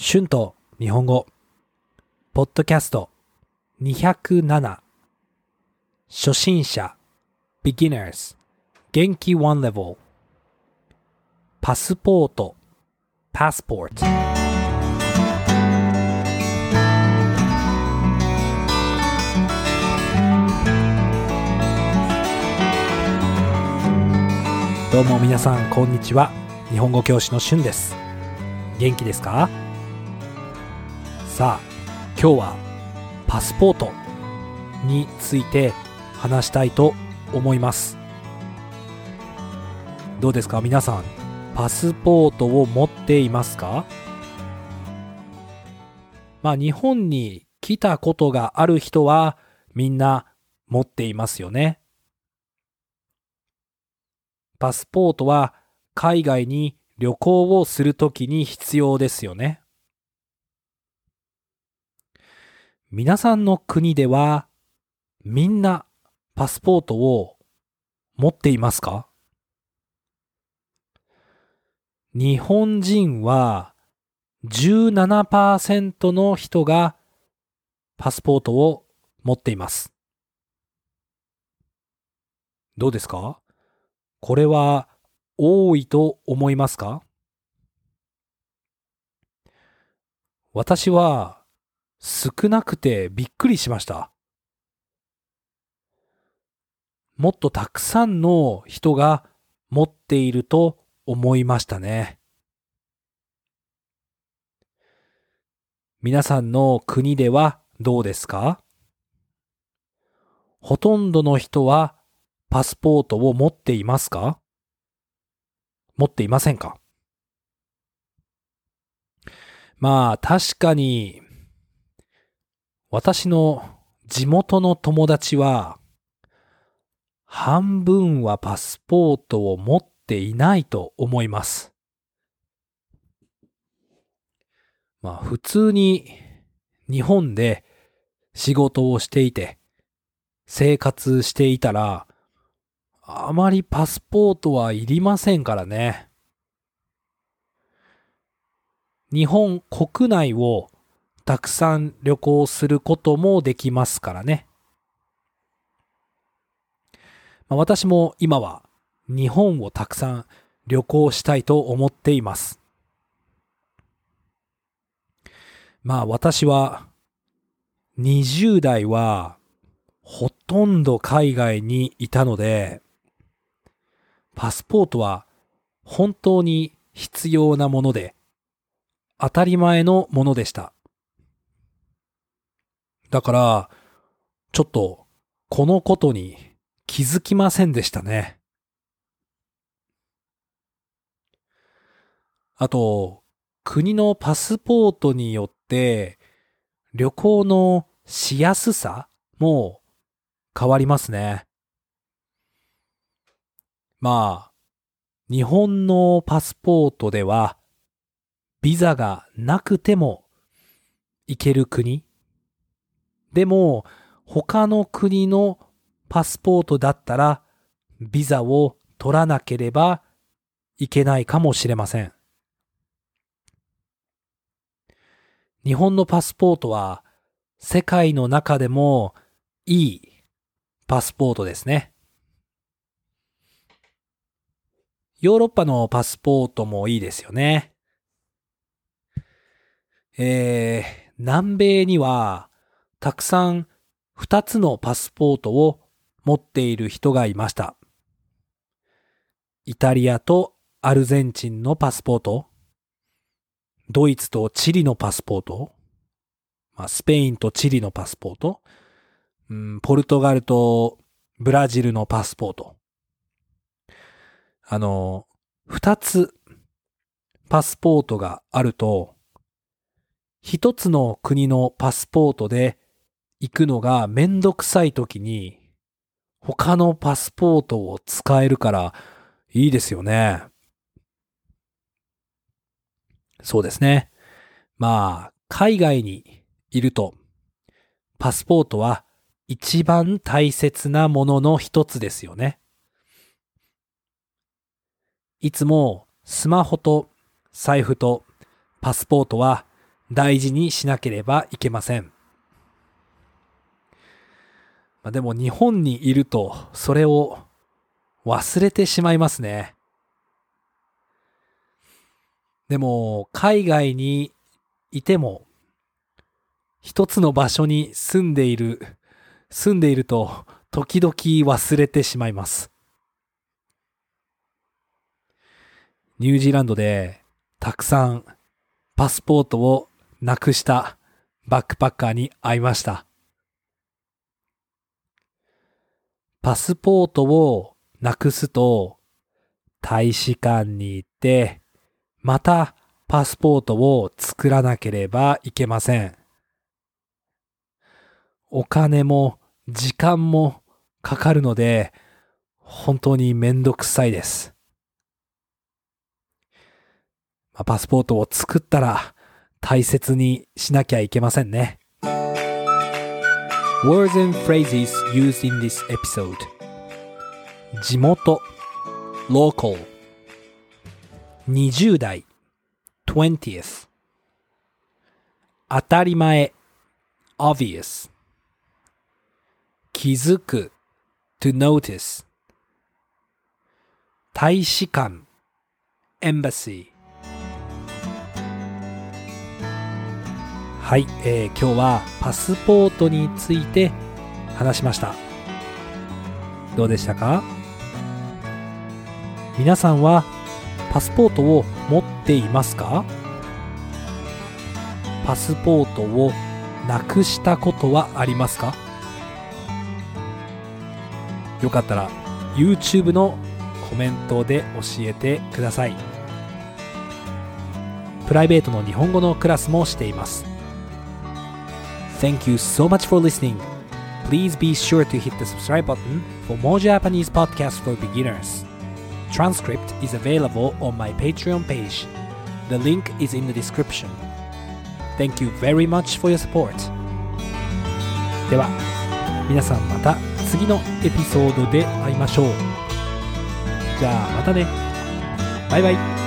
春と日本語、ポッドキャスト。207初心者。beginners 元気。one level パスポート。passport どうも皆さんこんにちは。日本語教師の春です。元気ですか？さあ今日はパスポートについて話したいと思います。どうですか？皆さんパスポートを持っていますか？まあ日本に来たことがある人はみんな持っていますよね。パスポートは海外に旅行をするときに必要ですよね。皆さんの国ではみんなパスポートを持っていますか？日本人は17%の人がパスポートを持っています。どうですか？これは多いと思いますか？私は少なくてびっくりしました。もっとたくさんの人が持っていると思いましたね。皆さんの国ではどうですか？ほとんどの人はパスポートを持っていますか？持っていませんか？まあ確かに私の地元の友達は半分はパスポートを持っていないと思います。まあ普通に日本で仕事をしていて生活していたらあまりパスポートはいりませんからね。日本国内をたくさん旅行することもできますからね。まあ、私も今は日本をたくさん旅行したいと思っています。まあ私は20代はほとんど海外にいたので、パスポートは本当に必要なもので、当たり前のものでした。だから、ちょっと、このことに気づきませんでしたね。あと、国のパスポートによって、旅行のしやすさも変わりますね。まあ、日本のパスポートでは、ビザがなくても行ける国。でも、他の国のパスポートだったら、ビザを取らなければいけないかもしれません。日本のパスポートは世界の中でもいいパスポートですね。ヨーロッパのパスポートもいいですよね。えー、南米にはたくさん二つのパスポートを持っている人がいました。イタリアとアルゼンチンのパスポート、ドイツとチリのパスポート、まあ、スペインとチリのパスポート、うん、ポルトガルとブラジルのパスポート、あの、二つパスポートがあると、一つの国のパスポートで行くのがめんどくさい時に、他のパスポートを使えるからいいですよね。そうですね。まあ、海外にいると、パスポートは一番大切なものの一つですよね。いつもスマホと財布とパスポートは大事にしなければいけません。まあ、でも日本にいるとそれを忘れてしまいますね。でも海外にいても一つの場所に住んでいる、住んでいると時々忘れてしまいます。ニュージーランドでたくさんパスポートをなくしたバックパッカーに会いました。パスポートをなくすと大使館に行ってまたパスポートを作らなければいけません。お金も時間もかかるので本当にめんどくさいです。パスポートを作ったら大切にしなきゃいけませんね。Words and phrases used in this episode 地元 local 20代 20th 当たり前 obvious 気づく to notice 大使館 embassy はい、えー、今日はパスポートについて話しました。どうでしたか？皆さんはパスポートを持っていますか？パスポートをなくしたことはありますか？よかったら YouTube のコメントで教えてください。プライベートの日本語のクラスもしています。Thank you so much for listening. Please be sure to hit the subscribe button for more Japanese podcasts for beginners. Transcript is available on my Patreon page. The link is in the description. Thank you very much for your support. では、皆さんまた次のエピソードで会いましょう。じゃあまたね。バイバイ。